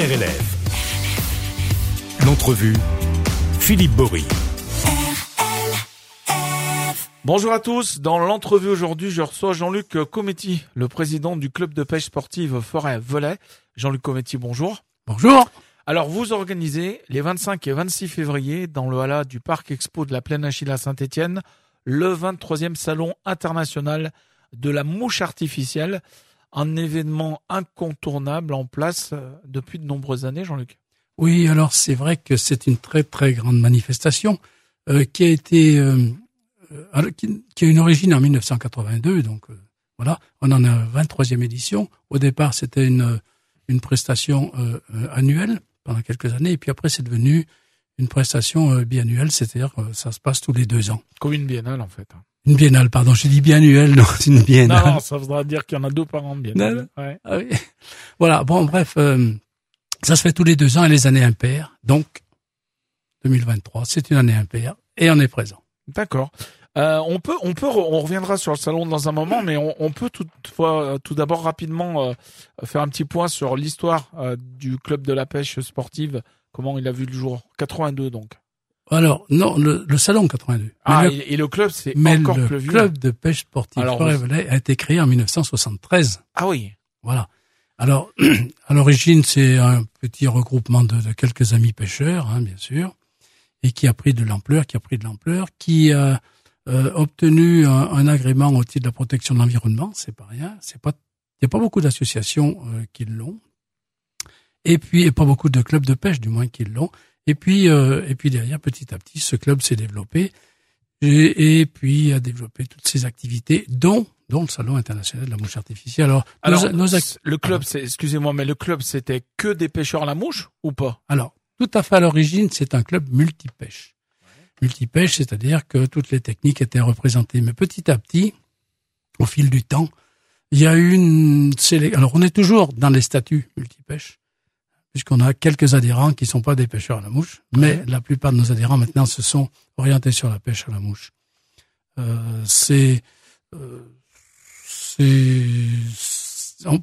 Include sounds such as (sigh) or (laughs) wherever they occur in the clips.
RLF. L'entrevue, Philippe Bory. Bonjour à tous. Dans l'entrevue aujourd'hui, je reçois Jean-Luc Cometti, le président du club de pêche sportive Forêt-Velay. Jean-Luc Cometti, bonjour. Bonjour. Alors, vous organisez les 25 et 26 février dans le hala du Parc Expo de la Plaine Achille à Saint-Étienne le 23e salon international de la mouche artificielle, un événement incontournable en place euh, depuis de nombreuses années, Jean-Luc? Oui, alors c'est vrai que c'est une très très grande manifestation euh, qui a été euh, qui, qui, a une origine en 1982, donc euh, voilà, on en a 23e édition. Au départ, c'était une une prestation annuelle pendant quelques années, et puis après c'est devenu une prestation biannuelle, c'est-à-dire que ça se passe tous les deux ans. Comme une biennale en fait. Une biennale, pardon. J'ai dit biannuelle, non, c'est une biennale. Non, ça voudra dire qu'il y en a deux par an de biennale. Ouais. Ah oui. Voilà. Bon, bref, euh, ça se fait tous les deux ans et les années impaires. Donc, 2023, c'est une année impaire et on est présent. D'accord. Euh, on peut, on peut, on reviendra sur le salon dans un moment, mais on, on peut toutefois, euh, tout d'abord rapidement euh, faire un petit point sur l'histoire euh, du club de la pêche sportive. Comment il a vu le jour? 82 donc. Alors non, le, le salon 82. Ah, le, et le club c'est encore le plus vieux. club de pêche sportive Alors, Forêt-Velay a été créé en 1973. Ah oui. Voilà. Alors, (clears throat) à l'origine, c'est un petit regroupement de, de quelques amis pêcheurs, hein, bien sûr, et qui a pris de l'ampleur, qui a pris de l'ampleur, qui a euh, obtenu un, un, agrément au titre de la protection de l'environnement. C'est pas rien. C'est pas, il y a pas beaucoup d'associations euh, qui l'ont. Et puis, et pas beaucoup de clubs de pêche, du moins, qui l'ont. Et puis, euh, et puis derrière, petit à petit, ce club s'est développé et, et, puis a développé toutes ses activités, dont dont le salon international de la mouche artificielle. Alors, Alors nos, nos le club, c'est, excusez-moi, mais le club, c'était que des pêcheurs à la mouche ou pas? Alors, tout à fait à l'origine, c'est un club multipêche. Multipêche, c'est-à-dire que toutes les techniques étaient représentées. Mais petit à petit, au fil du temps, il y a eu une. Alors, on est toujours dans les statuts multipêche, puisqu'on a quelques adhérents qui sont pas des pêcheurs à la mouche, mais ouais. la plupart de nos adhérents maintenant se sont orientés sur la pêche à la mouche. Euh, c'est euh,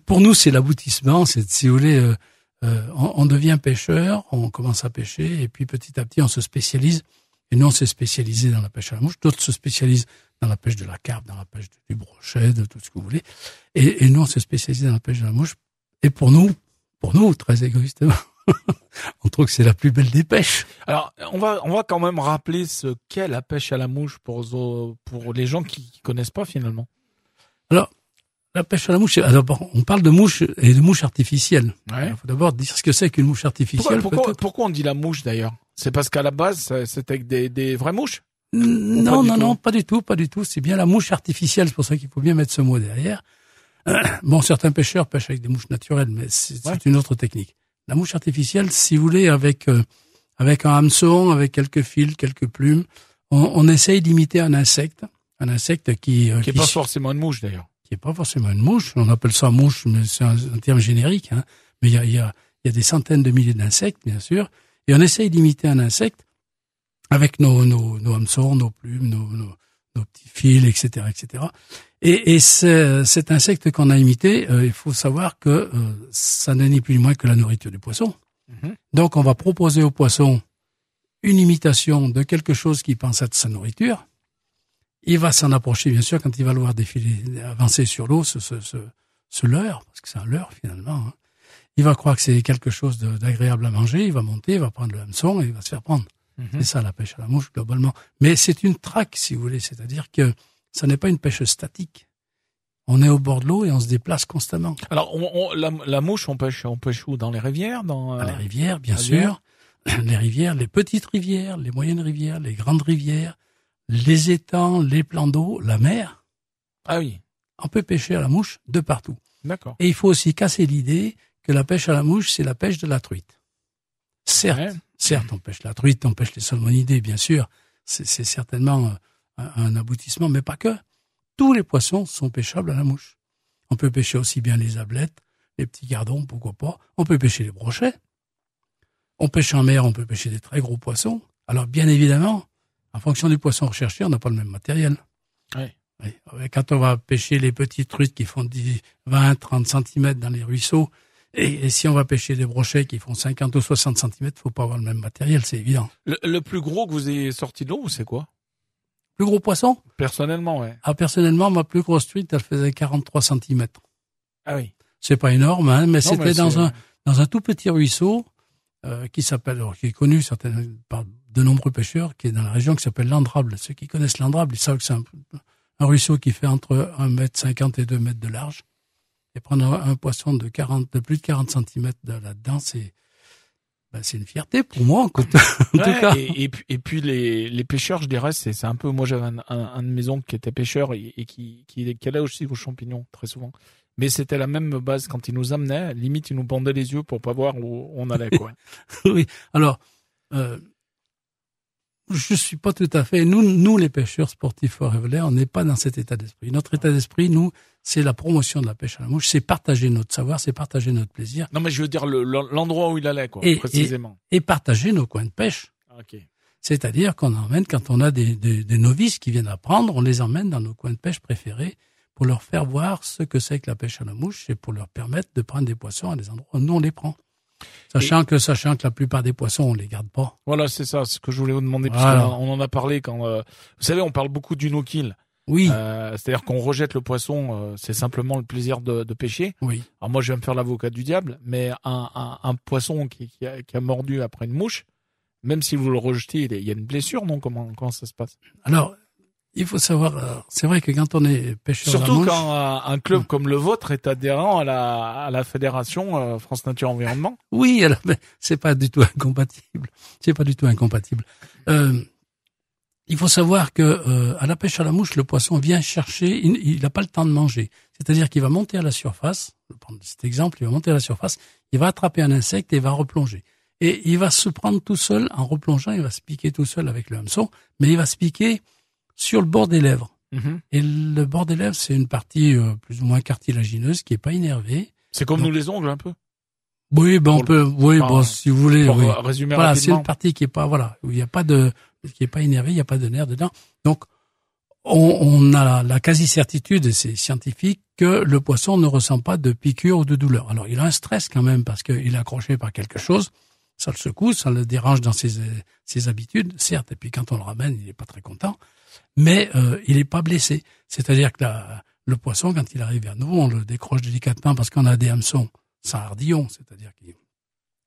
pour nous, c'est l'aboutissement. C'est, si vous voulez, euh, euh, on, on, devient pêcheur, on commence à pêcher, et puis petit à petit, on se spécialise. Et nous, on s'est spécialisé dans la pêche à la mouche. D'autres se spécialisent dans la pêche de la carpe, dans la pêche du brochet, de tout ce que vous voulez. Et, et nous, on s'est spécialisé dans la pêche de la mouche. Et pour nous, pour nous, très égoïstement, (laughs) on trouve que c'est la plus belle des pêches. Alors, on va, on va quand même rappeler ce qu'est la pêche à la mouche pour, pour les gens qui connaissent pas finalement. Alors, la pêche à la mouche, alors on parle de mouche et de mouche artificielle. Il faut d'abord dire ce que c'est qu'une mouche artificielle. Pourquoi, pourquoi, pourquoi, on dit la mouche d'ailleurs? C'est parce qu'à la base, c'était des, des vraies mouches? Non, non, non, pas du tout, pas du tout. C'est bien la mouche artificielle, c'est pour ça qu'il faut bien mettre ce mot derrière. (clears throat) Bon, certains pêcheurs pêchent avec des mouches naturelles, mais c'est ouais. une autre technique. La mouche artificielle, si vous voulez, avec euh, avec un hameçon, avec quelques fils, quelques plumes, on, on essaye d'imiter un insecte, un insecte qui euh, qui n'est pas forcément une mouche d'ailleurs qui est pas forcément une mouche. On appelle ça mouche, mais c'est un, un, terme générique. Hein. Mais il y a, y, a, y a des centaines de milliers d'insectes, bien sûr. Et on essaye d'imiter un insecte avec nos, nos, nos hameçons, nos plumes, nos, nos, nos, petits fils, etc., etc. Et, et cet insecte qu'on a imité, euh, il faut savoir que euh, ça n'est ni plus ni moins que la nourriture du poisson. -hmm. Donc, on va proposer au poisson une imitation de quelque chose qui pense être sa nourriture il va s'en approcher, bien sûr, quand il va le voir défiler, avancer sur l'eau, ce, ce, ce, ce leurre, parce que c'est un leurre finalement. Hein. Il va croire que c'est quelque chose d'agréable à manger, il va monter, il va prendre le hameçon et il va se faire prendre. -hmm. C'est ça la pêche à la mouche globalement. Mais c'est une traque, si vous voulez, c'est-à-dire que ça n'est pas une pêche statique. On est au bord de l'eau et on se déplace constamment. Alors, on, on, la, la, mouche, on pêche, on pêche où? Dans les rivières Dans, euh... dans les rivières, bien sûr. (clears throat) Les rivières, les petites rivières, les moyennes rivières, les grandes rivières, les étangs, les plans d'eau, la mer. Ah oui. On peut pêcher à la mouche de partout. D'accord. Et il faut aussi casser l'idée que la pêche à la mouche, c'est la pêche de la truite. Certes, ouais. certes, on pêche la truite, on pêche les salmonidés, bien sûr. C'est certainement un, aboutissement, mais pas que. Tous les poissons sont pêchables à la mouche. On peut pêcher aussi bien les ablettes, les petits gardons, pourquoi pas. On peut pêcher les brochets. On pêche en mer, on peut pêcher des très gros poissons. Alors, bien évidemment, en fonction du poisson recherché, on n'a pas le même matériel. Oui. oui. Quand on va pêcher les petites truites qui font 10, 20, 30 cm dans les ruisseaux, Et, et si on va pêcher des brochets qui font 50 ou 60 cm, faut pas avoir le même matériel, c'est évident. Le, le plus gros que vous ayez sorti de l'eau, c'est quoi? Plus gros poisson Personnellement, ouais. ah, Personnellement, ma plus grosse truite, elle faisait 43 cm. Ah oui. C'est pas énorme, hein, mais c'était dans un dans un tout petit ruisseau euh, qui s'appelle, qui est connu certainement par de nombreux pêcheurs, qui est dans la région qui s'appelle l'Andrable. Ceux qui connaissent l'Andrable, ils savent que c'est un, un ruisseau qui fait entre 1 mètre 50 et 2 mètres de large. Et prendre un, un poisson de 40, de plus de 40 cm là-dedans, c'est ben, c'est une fierté pour moi, en tout (laughs) en tout Ouais, cas. Et, et puis, et puis les, les pêcheurs, je dirais, c'est c'est un peu. Moi, j'avais un, un, un de mes oncles qui était pêcheur et, et qui, qui, qui allait aussi aux champignons très souvent. Mais c'était la même base quand il nous amenait. Limite, il nous pendait les yeux pour pas voir où on allait. Quoi. (laughs) oui. Alors, euh, je suis pas tout à fait. Nous, nous les pêcheurs sportifs Réveillé, on n'est pas dans cet état d'esprit. Notre état d'esprit, nous, c'est la promotion de la pêche à la mouche, c'est partager notre savoir, c'est partager notre plaisir non, mais je veux dire le- le- l'endroit où il allait, quoi, Et- précisément. et partager nos coins de pêche. Ok. C'est-à-dire qu'on emmène, quand on a des, des, des novices qui viennent apprendre, on les emmène dans nos coins de pêche préférés pour leur faire voir ce que c'est que la pêche à la mouche et pour leur permettre de prendre des poissons à des endroits où nous on les prend. Sachant que, sachant que la plupart des poissons, on les garde pas. Voilà, c'est ça, ce que je voulais vous demander. parce Voilà. qu'on en- on en a parlé quand. euh, vous savez, on parle beaucoup du no-kill. Oui, Euh, C'est-à-dire qu'on rejette le poisson, euh, c'est simplement le plaisir de, de pêcher. oui. Alors moi, je vais me faire l'avocat du diable, mais un, un, un poisson qui, qui, a, qui a mordu après une mouche, même si vous le rejetez, il y a- il y a une blessure, non? Comment, comment ça se passe? Alors, il faut savoir, euh, c'est vrai que quand on est pêcheur la Surtout mouche, quand un club Hmm. comme le vôtre est adhérent à la, à la fédération euh, France Nature Environnement. oui, alors, c'est pas du tout incompatible. C'est pas du tout incompatible. Euh, il faut savoir que euh, à la pêche à la mouche, le poisson vient chercher, il n'a pas le temps de manger. C'est-à-dire qu'il va monter à la surface. Je vais prendre cet exemple, il va monter à la surface, il va attraper un insecte et il va replonger. Et il va se prendre tout seul en replongeant, il va se piquer tout seul avec le hameçon, mais il va se piquer sur le bord des lèvres. Et le bord des lèvres, c'est une partie euh, plus ou moins cartilagineuse qui est pas innervée. C'est comme nous les ongles un peu? Oui, ben on peut, oui, enfin, bon, si vous voulez, Pour oui. résumer Voilà, c'est une partie qui est pas, voilà, où il n'y a pas de, qui est pas énervée, il n'y a pas de nerf dedans. Donc, on, on a la, la quasi-certitude, et c'est scientifique, que le poisson ne ressent pas de piqûre ou de douleur. Alors, il a un stress quand même parce qu'il est accroché par quelque chose. Ça le secoue, ça le dérange dans ses, ses habitudes, certes. Et puis, quand on le ramène, il n'est pas très content. Mais euh, il n'est pas blessé. C'est-à-dire que la- le poisson, quand il arrive vers nous, on le décroche délicatement parce qu'on a des hameçons sans ardillon, c'est-à-dire qu'il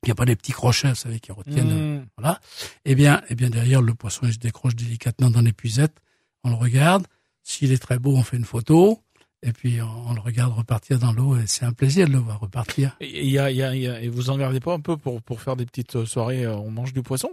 n'y a pas des petits crochets, vous savez, qui retiennent Mmh. voilà. Eh bien, eh bien derrière le poisson, il se décroche délicatement dans l'épuisette. On le regarde. S'il est très beau, on fait une photo. Et puis on, on le regarde repartir dans l'eau et c'est un plaisir de le voir repartir. Et, y a, y a, y a- et vous en gardez pas un peu pour, pour faire des petites euh, soirées, euh, on mange du poisson?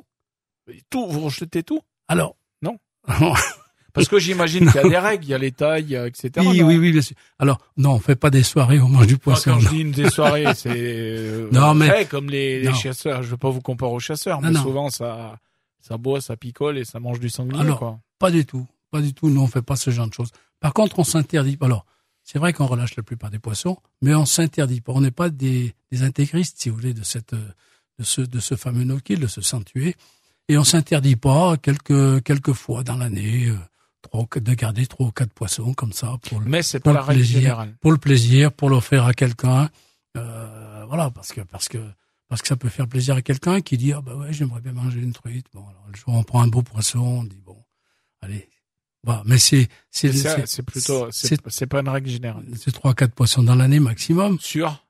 Tout, vous rejetez tout? Alors. Non? oui, (laughs) Parce que j'imagine qu'il y a des règles, il y a les tailles, euh, etc. oui, non? oui, bien sûr. Alors non, on fait pas des soirées au mange du Enfin, poisson. quand je dis des soirées, (laughs) c'est euh, Non, mais- comme les, chasseurs. Je veux pas vous comparer aux chasseurs, Non, mais non. souvent ça, ça boit, ça picole et ça mange du sanglier. Alors, quoi. Pas du tout, pas du tout. Nous, on fait pas ce genre de choses. Par contre, on s'interdit. Alors, c'est vrai qu'on relâche la plupart des poissons, mais on s'interdit pas. On n'est pas des, des intégristes, si vous voulez, de cette, de ce, de ce fameux no-kill, de ce sang tué. Et on s'interdit pas quelques, quelques fois dans l'année, euh, de garder trois ou quatre poissons comme ça pour le, Mais c'est pour la plaisir. générale. pour le plaisir, pour l'offrir à quelqu'un. Euh, voilà, parce que, parce que, parce que ça peut faire plaisir à quelqu'un qui dit, ah bah ouais, j'aimerais bien manger une truite. Bon, alors, le jour où on prend un beau poisson, on dit, bon, allez. Voilà. Mais c'est, c'est, C'est plutôt, c'est pas une règle générale. c'est trois, quatre poissons dans l'année maximum. Sûr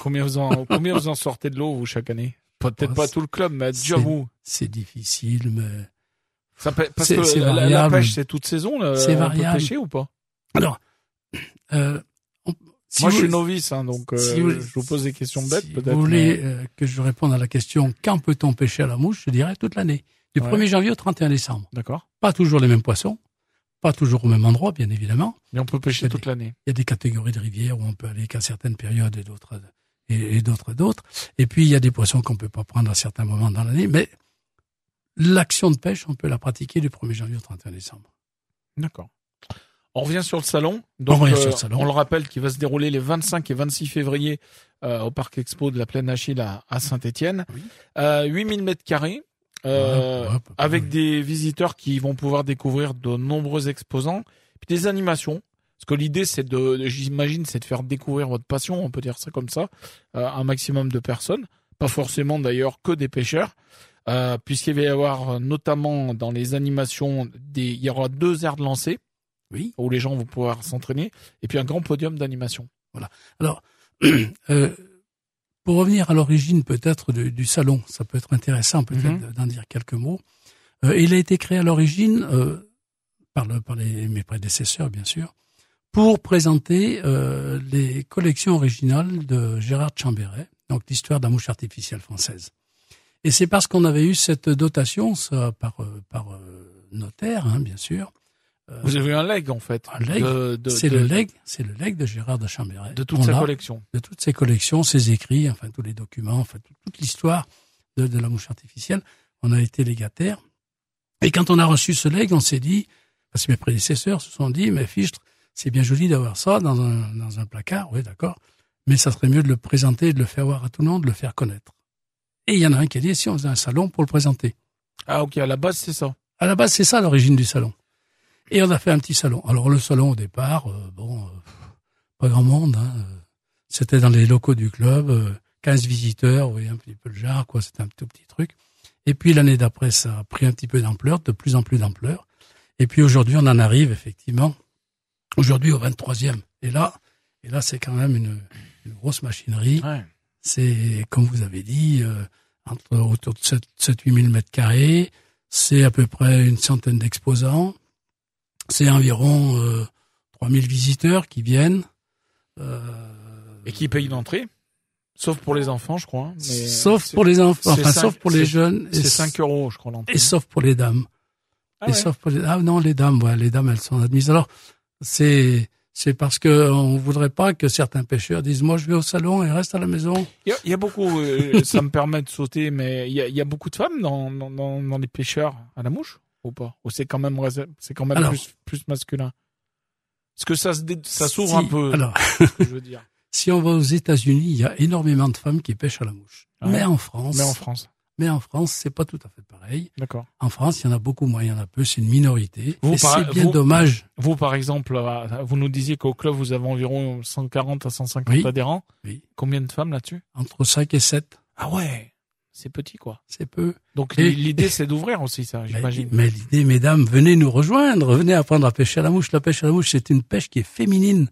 Combien vous en, (laughs) combien vous en sortez de l'eau, vous, chaque année? Peut-être Oh, pas tout le club, mais déjà vous. C'est difficile, mais Ça peut- parce que la, la pêche, c'est toute saison. C'est on variable. peut pêcher ou pas? Alors, euh, on- si Moi, je vous- suis novice, hein, donc euh, si vous- je vous pose des questions bêtes, si peut-être. vous voulez mais- euh, que je réponde à la question quand peut-on pêcher à la mouche, je dirais toute l'année. Du Ouais. 1er janvier au 31 décembre. D'accord. Pas toujours les mêmes poissons, pas toujours au même endroit, bien évidemment. Mais on peut pêcher toute l'année. Il y a des catégories de rivières où on peut aller qu'à certaines périodes et d'autres et, et d'autres d'autres. Et puis il y a des poissons qu'on peut pas prendre à certains moments dans l'année, mais l'action de pêche, on peut la pratiquer du 1er janvier au 31 décembre. D'accord. On revient sur le salon. Donc, On revient euh, sur le salon. on le rappelle, qui va se dérouler les 25 et 26 février euh, au Parc Expo de la Plaine Achille à, à Saint-Étienne. Oui. Euh, 8000 mètres carrés. Euh, avec des visiteurs qui vont pouvoir découvrir de nombreux exposants, puis des animations. Parce que l'idée, c'est de, j'imagine, c'est de faire découvrir votre passion, on peut dire ça comme ça, euh, un maximum de personnes. Pas forcément d'ailleurs que des pêcheurs, euh, puisqu'il va y avoir notamment dans les animations, des, il y aura deux aires de lancer, Oui. où les gens vont pouvoir s'entraîner, et puis un grand podium d'animation. Alors, (clears throat) euh, pour revenir à l'origine peut-être du, du salon, ça peut être intéressant peut-être Mhm. d'en dire quelques mots. Euh, il a été créé à l'origine euh, par, le, par les, mes prédécesseurs, bien sûr, pour présenter euh, les collections originales de Gérard Chambéret, donc l'histoire de la mouche artificielle française. Et c'est parce qu'on avait eu cette dotation, ça, par, euh, par euh, notaire, hein, bien sûr. Euh, Vous avez un leg, en fait. Un leg, c'est le leg, c'est le leg de Gérard de Chambéret. de toute sa collection. de toutes ses collections, ses écrits, enfin tous les documents, enfin tout- toute l'histoire de, de la mouche artificielle. On a été légataire. Et quand on a reçu ce legs, on s'est dit, parce que mes prédécesseurs se sont dit, mais Fichtre, c'est bien joli d'avoir ça dans un, dans un placard, oui d'accord, mais ça serait mieux de le présenter, de le faire voir à tout le monde, de le faire connaître. Et il y en a un qui a dit, si on faisait un salon pour le présenter. Ah, ok, à la base, c'est ça. À la base, c'est ça l'origine du salon. Et on a fait un petit salon. Alors le salon au départ, euh, bon, euh, pas grand monde. Hein, c'était dans les locaux du club, euh, 15 visiteurs, vous voyez un petit peu le genre, quoi. C'était un tout petit truc. Et puis l'année d'après, ça a pris un petit peu d'ampleur, de plus en plus d'ampleur. Et puis aujourd'hui, on en arrive effectivement, aujourd'hui au 23e. Et là, et là, c'est quand même une, une grosse machinerie. Ouais. C'est, comme vous avez dit, euh, entre autour de 7, 7 8 000 mètres carrés. C'est à peu près une centaine d'exposants. C'est environ euh, 3 000 visiteurs qui viennent. Euh, Et qui paye l'entrée. Sauf pour les enfants, je crois. Mais sauf pour les enfants, enfin sauf pour les jeunes. C'est s- 5 euros, je crois, l'entrée. Et sauf pour les dames. Ah et ouais. sauf pour les ah non les dames, ouais, les dames elles sont admises. Alors c'est c'est parce que on voudrait pas que certains pêcheurs disent moi je vais au salon et reste à la maison. Il y a, il y a beaucoup, euh, (laughs) ça me permet de sauter, mais il y a, il y a beaucoup de femmes dans, dans les pêcheurs à la mouche ou pas? Ou c'est quand même, c'est quand même Alors. plus, plus masculin? Est-ce que ça se dé- ça s'ouvre Si- un peu Alors (laughs) ce que je veux dire? si on va aux États-Unis, il y a énormément de femmes qui pêchent à la mouche. Ouais. Mais en France, Mais en France, mais en France, c'est pas tout à fait pareil. d'accord. En France, il y en a beaucoup moins, il y en a peu, c'est une minorité. Vous, et par- c'est bien vous- dommage. Vous, par exemple, vous nous disiez qu'au club, vous avez environ 140 à 150 Oui. adhérents. Oui. Combien de femmes là-dessus? Entre 5 et 7, Ah ouais, c'est petit quoi. c'est peu. Donc l'idée, (laughs) c'est d'ouvrir aussi ça, j'imagine. mais l'idée, mesdames, venez nous rejoindre, venez apprendre à pêcher à la mouche. La pêche à la mouche, c'est une pêche qui est féminine.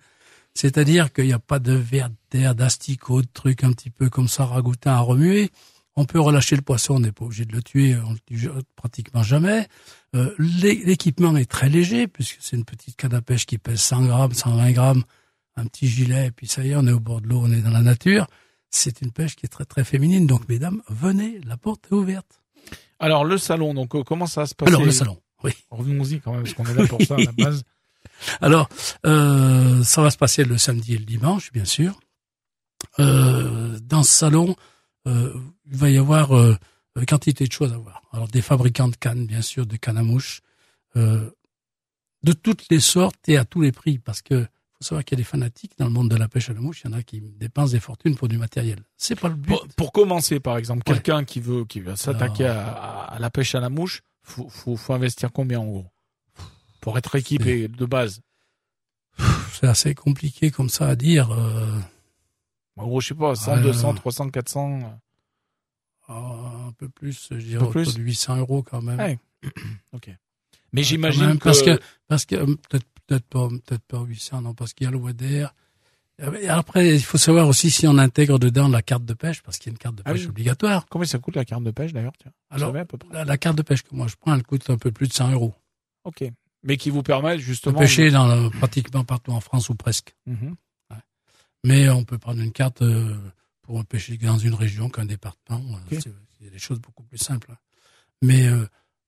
C'est-à-dire qu'il n'y a pas de verre d'air, d'asticots, de trucs un petit peu comme ça, ragoûtins à remuer. On peut relâcher le poisson, on n'est pas obligé de le tuer, on le tue pratiquement jamais. Euh, l'é- L'équipement est très léger, puisque c'est une petite canne à pêche qui pèse 100 grammes, 120 grammes, un petit gilet, et puis ça y est, on est au bord de l'eau, on est dans la nature. C'est une pêche qui est très très féminine. Donc, mesdames, venez, la porte est ouverte. Alors le salon, donc euh, comment ça va se passer Alors, le salon, oui. Revenons-y quand même, parce qu'on est là pour ça à la base. (laughs) Alors, euh, ça va se passer le samedi et le dimanche, bien sûr. Euh, dans ce salon, euh, il va y avoir une quantité de choses à voir. Alors, des fabricants de cannes, bien sûr, de cannes à mouche, euh, de toutes les sortes et à tous les prix, parce que faut savoir qu'il y a des fanatiques dans le monde de la pêche à la mouche. Il y en a qui dépensent des fortunes pour du matériel. C'est pas le but. Pour, pour commencer, par exemple, Ouais. quelqu'un qui veut qui veut s'attaquer à, à la pêche à la mouche, faut, faut, faut investir combien en gros? Pour être équipé de base C'est assez compliqué comme ça à dire. Euh, En gros, je sais pas, 100, Ouais, 200, ouais. 300, 400. euh, un peu plus, je dirais plus de 800 euros quand même. Ouais. (clears throat) Ok. Mais Quand j'imagine que, parce que parce que euh, peut-être peut-être pas peut-être pas 800 non parce qu'il y a le WDR. Et Après, il faut savoir aussi si on intègre dedans la carte de pêche parce qu'il y a une carte de Ah pêche oui. obligatoire. combien ça coûte la carte de pêche d'ailleurs Alors, à peu près La, la carte de pêche que moi je prends, elle coûte un peu plus de 100 euros. Ok. Mais qui vous permet De justement pêcher dans le- pratiquement partout en France ou presque. Mhm. Mais on peut prendre une carte euh, pour pêcher dans une région qu'un département. euh, Ok. C'est c'est des choses beaucoup plus simples. hein. Mais euh,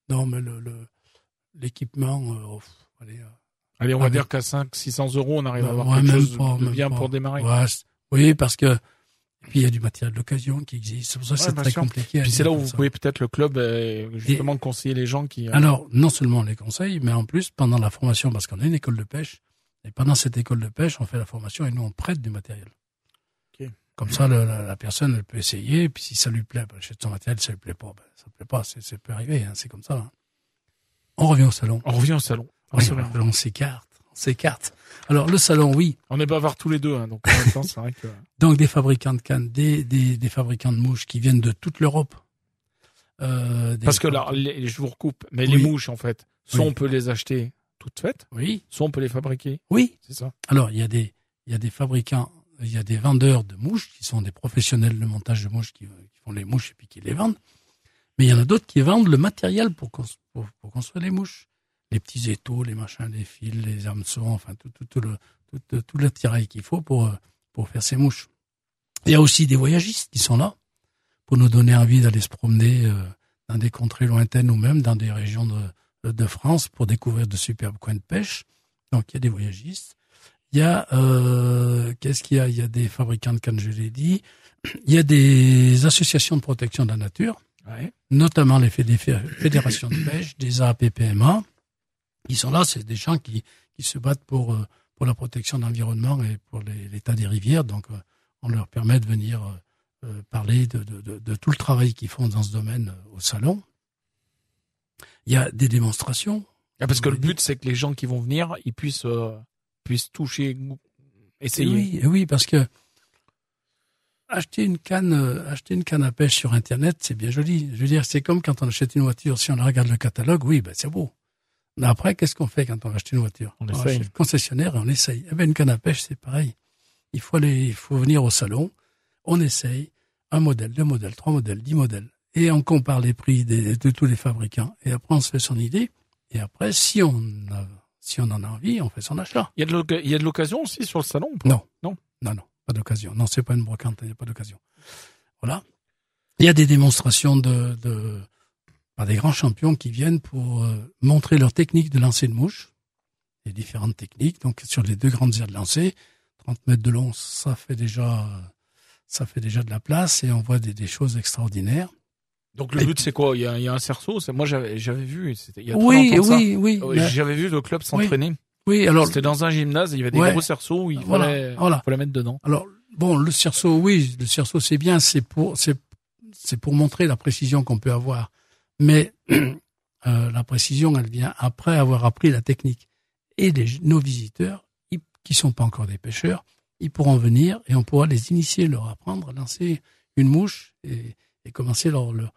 non, mais le le- l'équipement, euh, oh, allez, euh, Allez, on va Ah, dire qu'à 5, 600 euros, on arrive à avoir Ouais, quelque chose pas, de bien pas. pour démarrer. Ouais, oui, parce que puis il y a du matériel d'occasion qui existe. C'est pour ça Ouais, c'est très sûr. compliqué. Puis c'est là où vous ça. pouvez peut-être le club euh, justement conseiller les gens qui. euh, Alors, non seulement les conseils, mais en plus, pendant la formation, parce qu'on a une école de pêche, et pendant cette école de pêche, on fait la formation et nous, on prête du matériel. Ok. Comme ça, le- la, la personne, elle peut essayer, et puis si ça lui plaît, ben, elle achète son matériel, si ça lui plaît pas, ben, ça lui plaît pas, c'est, ça peut arriver, hein, c'est comme ça. hein. On revient au salon. On revient au salon. Oui, on s'écarte, on c'est cartes. Alors le salon, oui. On est bavards tous les deux, hein, donc en même temps, c'est vrai que... (laughs) Donc des fabricants de cannes, des, des, des fabricants de mouches qui viennent de toute l'Europe. Euh, Parce que là, les- je vous recoupe, mais les mouches, en fait, soit Oui. on peut les acheter toutes faites, Oui, soit on peut les fabriquer, oui. c'est ça Alors il y a des il y a des fabricants, il y a des vendeurs de mouches qui sont des professionnels de montage de mouches qui, qui font les mouches et puis qui les vendent. Mais il y en a d'autres qui vendent le matériel pour, pour, pour construire les mouches. Les petits étaux, les machins, les fils, les hameçons, enfin tout, tout, tout le tout, tout le tirail qu'il faut pour euh, pour faire ces mouches. Il y a aussi des voyagistes qui sont là pour nous donner envie d'aller se promener euh, dans des contrées lointaines ou même dans des régions de, de France pour découvrir de superbes coins de pêche. Donc il y a des voyagistes. Il y a euh, qu'est-ce qu'il y a? Il y a des fabricants de cannes, je l'ai dit. Il y a des associations de protection de la nature, Ouais. notamment les fédé- fédérations de pêche, des APPMA. Ils sont là, c'est des gens qui, qui se battent pour euh, pour la protection de l'environnement et pour l'état des rivières. Donc, euh, on leur permet de venir euh, parler de, de, de, de tout le travail qu'ils font dans ce domaine au salon. Il y a des démonstrations. Ah, parce que le but, c'est que les gens qui vont venir, ils puissent, euh, puissent toucher, essayer. Oui, oui, parce que acheter une canne, euh, acheter une canne à pêche sur Internet, c'est bien joli. Je veux dire, c'est comme quand on achète une voiture. Si on regarde le catalogue, oui, ben c'est beau. Mais après, qu'est-ce qu'on fait quand on va acheter une voiture On va essaye. le concessionnaire et on essaye. Eh ben, une canne à pêche, c'est pareil. Il faut aller, il faut venir au salon. On essaye un modèle, deux modèles, trois modèles, dix modèles, et on compare les prix des- de tous les fabricants. Et après, on se fait son idée. Et après, si on a, si on en a envie, on fait son achat. Il y a de l'occasion aussi sur le salon Non. Non? Non, non, pas d'occasion. Non, c'est pas une brocante, il n'y a pas d'occasion. Voilà. Il y a des démonstrations de, de par des grands champions qui viennent pour euh, montrer leur technique de lancer de mouche. Les différentes techniques. Donc, sur les deux grandes aires de lancer, 30 mètres de long, ça fait déjà, ça fait déjà de la place et on voit des, des choses extraordinaires. Donc le but, c'est quoi? Il y, a, il y a un cerceau. Moi, j'avais vu. c'était Il y a très Oui, longtemps oui, oui. Ouais, mais- J'avais vu le club s'entraîner. oui, alors, C'était dans un gymnase. Il y avait des Ouais. gros cerceaux où il Voilà, fallait, voilà. fallait mettre dedans. Alors bon, le cerceau, oui, le cerceau c'est bien, c'est pour c'est c'est pour montrer la précision qu'on peut avoir, mais (clears throat) euh, la précision elle vient après avoir appris la technique. Et les, nos visiteurs, ils, qui sont pas encore des pêcheurs, ils pourront venir et on pourra les initier, leur apprendre à lancer une mouche et, et commencer leur leur,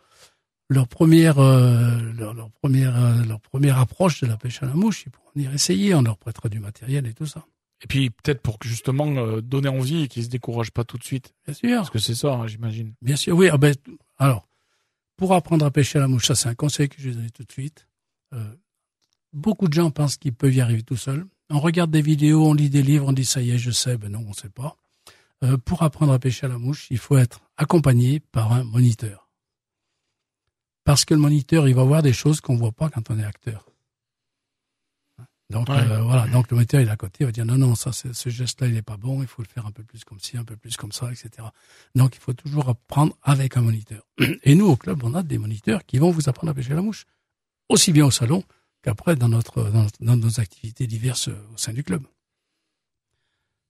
leur première euh, leur, leur première euh, leur première approche de la pêche à la mouche. Ils pourront venir essayer, on leur prêtera du matériel et tout ça. Et puis peut-être pour justement euh, donner envie et qu'ils se découragent pas tout de suite. Bien sûr. Parce que c'est ça, hein, j'imagine. Bien sûr, oui. ah ben, alors, pour apprendre à pêcher à la mouche, ça c'est un conseil que je vais donner tout de suite. Euh, beaucoup de gens pensent qu'ils peuvent y arriver tout seuls. On regarde des vidéos, on lit des livres, on dit ça y est, je sais. Ben non, on sait pas. Euh, pour apprendre à pêcher à la mouche, il faut être accompagné par un moniteur. Parce que le moniteur, il va voir des choses qu'on voit pas quand on est acteur. Donc Ouais. euh, voilà, donc le moniteur il est à côté, il va dire non non ça ce geste-là il est pas bon, il faut le faire un peu plus comme ci, un peu plus comme ça, etc. Donc il faut toujours apprendre avec un moniteur. (clears throat) Et nous au club on a des moniteurs qui vont vous apprendre à pêcher la mouche, aussi bien au salon qu'après dans notre dans, dans nos activités diverses euh, au sein du club.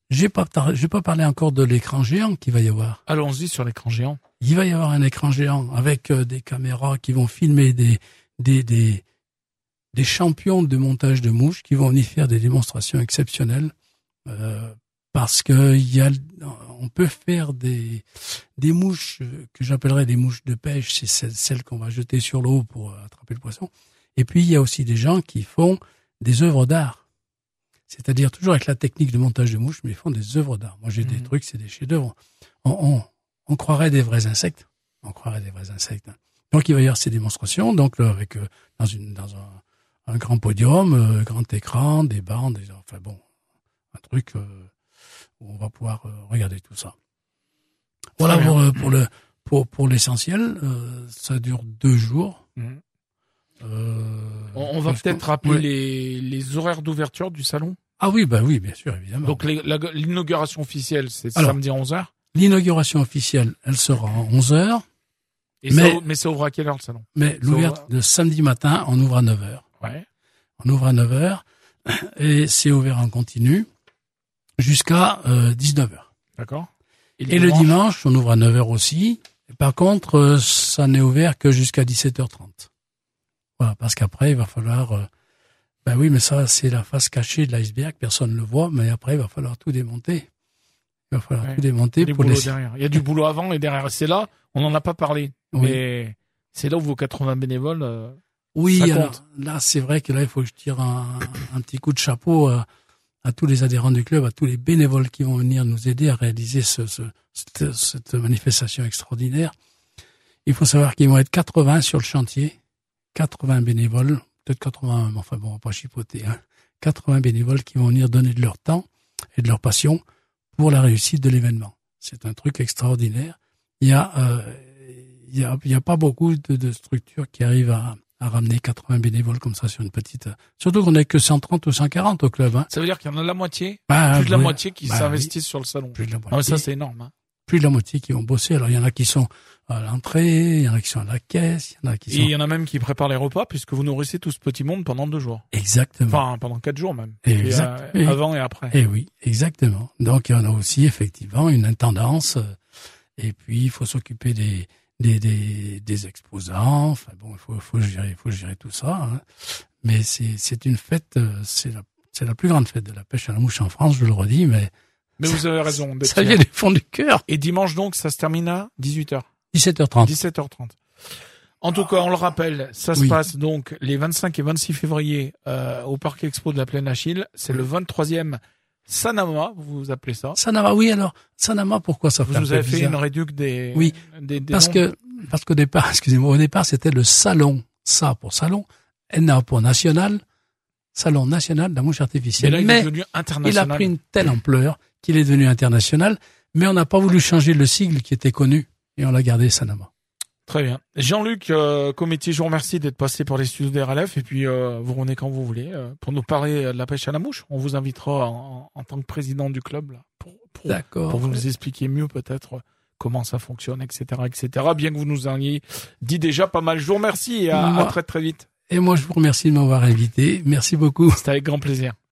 J'ai pas j'ai pas parlé encore de l'écran géant qu'il va y avoir. Allons-y sur l'écran géant. Il va y avoir un écran géant avec euh, des caméras qui vont filmer des, des, des, des champions de montage de mouches qui vont venir faire des démonstrations exceptionnelles euh, parce que y a, on peut faire des, des mouches euh, que j'appellerais des mouches de pêche, c'est celles, celles qu'on va jeter sur l'eau pour attraper le poisson. Et puis il y a aussi des gens qui font des œuvres d'art. C'est-à-dire toujours avec la technique de montage de mouches, mais ils font des œuvres d'art. Moi, j'ai des Mhm. trucs, c'est des chefs-d'œuvre. On, on, on croirait des vrais insectes. On croirait des vrais insectes. hein. Donc, il va y avoir ces démonstrations, donc là, avec euh, dans une dans un, un grand podium, euh, grand écran, des bancs, des, enfin bon, un truc euh, où on va pouvoir euh, regarder tout ça. Voilà pour, euh, pour le pour pour l'essentiel. ça dure deux jours. Euh, On, on va peut-être rappeler les, les horaires d'ouverture du salon? Ah oui, bah oui, bien sûr, évidemment. Donc l'inauguration officielle, c'est samedi 11h. L'inauguration officielle, elle sera à 11 heures, Et Mais- ça, mais ça ouvre à quelle heure le salon? mais l'ouverture de samedi matin, on ouvre à 9 heures. Ouais. On ouvre à 9 heures (clears throat) et c'est ouvert en continu jusqu'à 19 heures. D'accord. Et le dimanche, on ouvre à 9 heures aussi. Et par contre, euh, ça n'est ouvert que jusqu'à 17h30. Voilà, parce qu'après, il va falloir... euh, Ben oui, mais ça, c'est la face cachée de l'iceberg. Personne ne le voit, mais après, il va falloir tout démonter. Il va falloir Ouais. tout démonter pour les. derrière. Il y a du boulot avant et derrière. C'est là, on n'en a pas parlé. Oui. Mais c'est là où vos 80 bénévoles. Euh, Oui, alors, là, c'est vrai que là, il faut que je tire un, un petit coup de chapeau à, à tous les adhérents du club, à tous les bénévoles qui vont venir nous aider à réaliser ce, ce- cette, cette manifestation extraordinaire. Il faut savoir qu'ils vont être 80 sur le chantier, 80 bénévoles, peut-être 80, mais enfin bon, on va pas chipoter, hein. 80 bénévoles qui vont venir donner de leur temps et de leur passion pour la réussite de l'événement. C'est un truc extraordinaire. Il y a, euh, il y a, il y a pas beaucoup de, de structures qui arrivent à, à ramener 80 bénévoles comme ça sur une petite. Surtout qu'on n'est que 130 ou 140 au club. Hein. Ça veut dire qu'il y en a la moitié, Bah, plus de la oui, moitié qui bah s'investissent sur le salon. Plus de la mais moitié. ça, c'est énorme. hein. plus de la moitié qui vont bosser. Alors il y en a qui sont à l'entrée, il y en a qui sont à la caisse, il y en a qui Et sont il y en a même qui préparent les repas puisque vous nourrissez tout ce petit monde pendant deux jours. exactement. Enfin, pendant quatre jours même. Exact. Et, euh, Et- avant et après. Eh oui, exactement. Donc il y en a aussi effectivement une intendance. euh, Et puis il faut s'occuper des des, des des exposants. Enfin bon, il faut faut gérer, faut gérer tout ça. hein. Mais c'est une fête, euh, c'est la la plus grande fête de la pêche à la mouche en France, je le redis, mais Mais vous avez raison. ça vient du fond du cœur. Et dimanche donc, ça se termine à 18h. 17h30. 17h30. En tout cas, on le rappelle, ça se passe donc les 25 et 26 février euh, au Parc Expo de la Plaine Achille. C'est le 23e Sanama, vous appelez ça. Sanama, oui alors Sanama, pourquoi ça Vous fait peu avez fait bizarre une réduc des, Oui. des, des Parce noms. que parce qu'au départ, (laughs) excusez-moi, au départ c'était le salon, ça pour salon, NA pour national, salon national de la mouche artificielle. là, il est Mais il a pris une telle ampleur qu'il est devenu international, mais on n'a pas voulu changer le sigle qui était connu et on l'a gardé Sanama. Très bien. Jean-Luc euh, Cometti, je vous remercie d'être passé par les studios d'RLF et puis euh, vous revenez quand vous voulez euh, pour nous parler de la pêche à la mouche. On vous invitera en, en tant que président du club là, pour, pour, vous nous expliquer mieux peut-être comment ça fonctionne, etc., etc. Bien que vous nous ayez dit déjà pas mal. Je vous remercie et à, très très vite. Et moi je vous remercie de m'avoir invité. Merci beaucoup. C'était avec grand plaisir.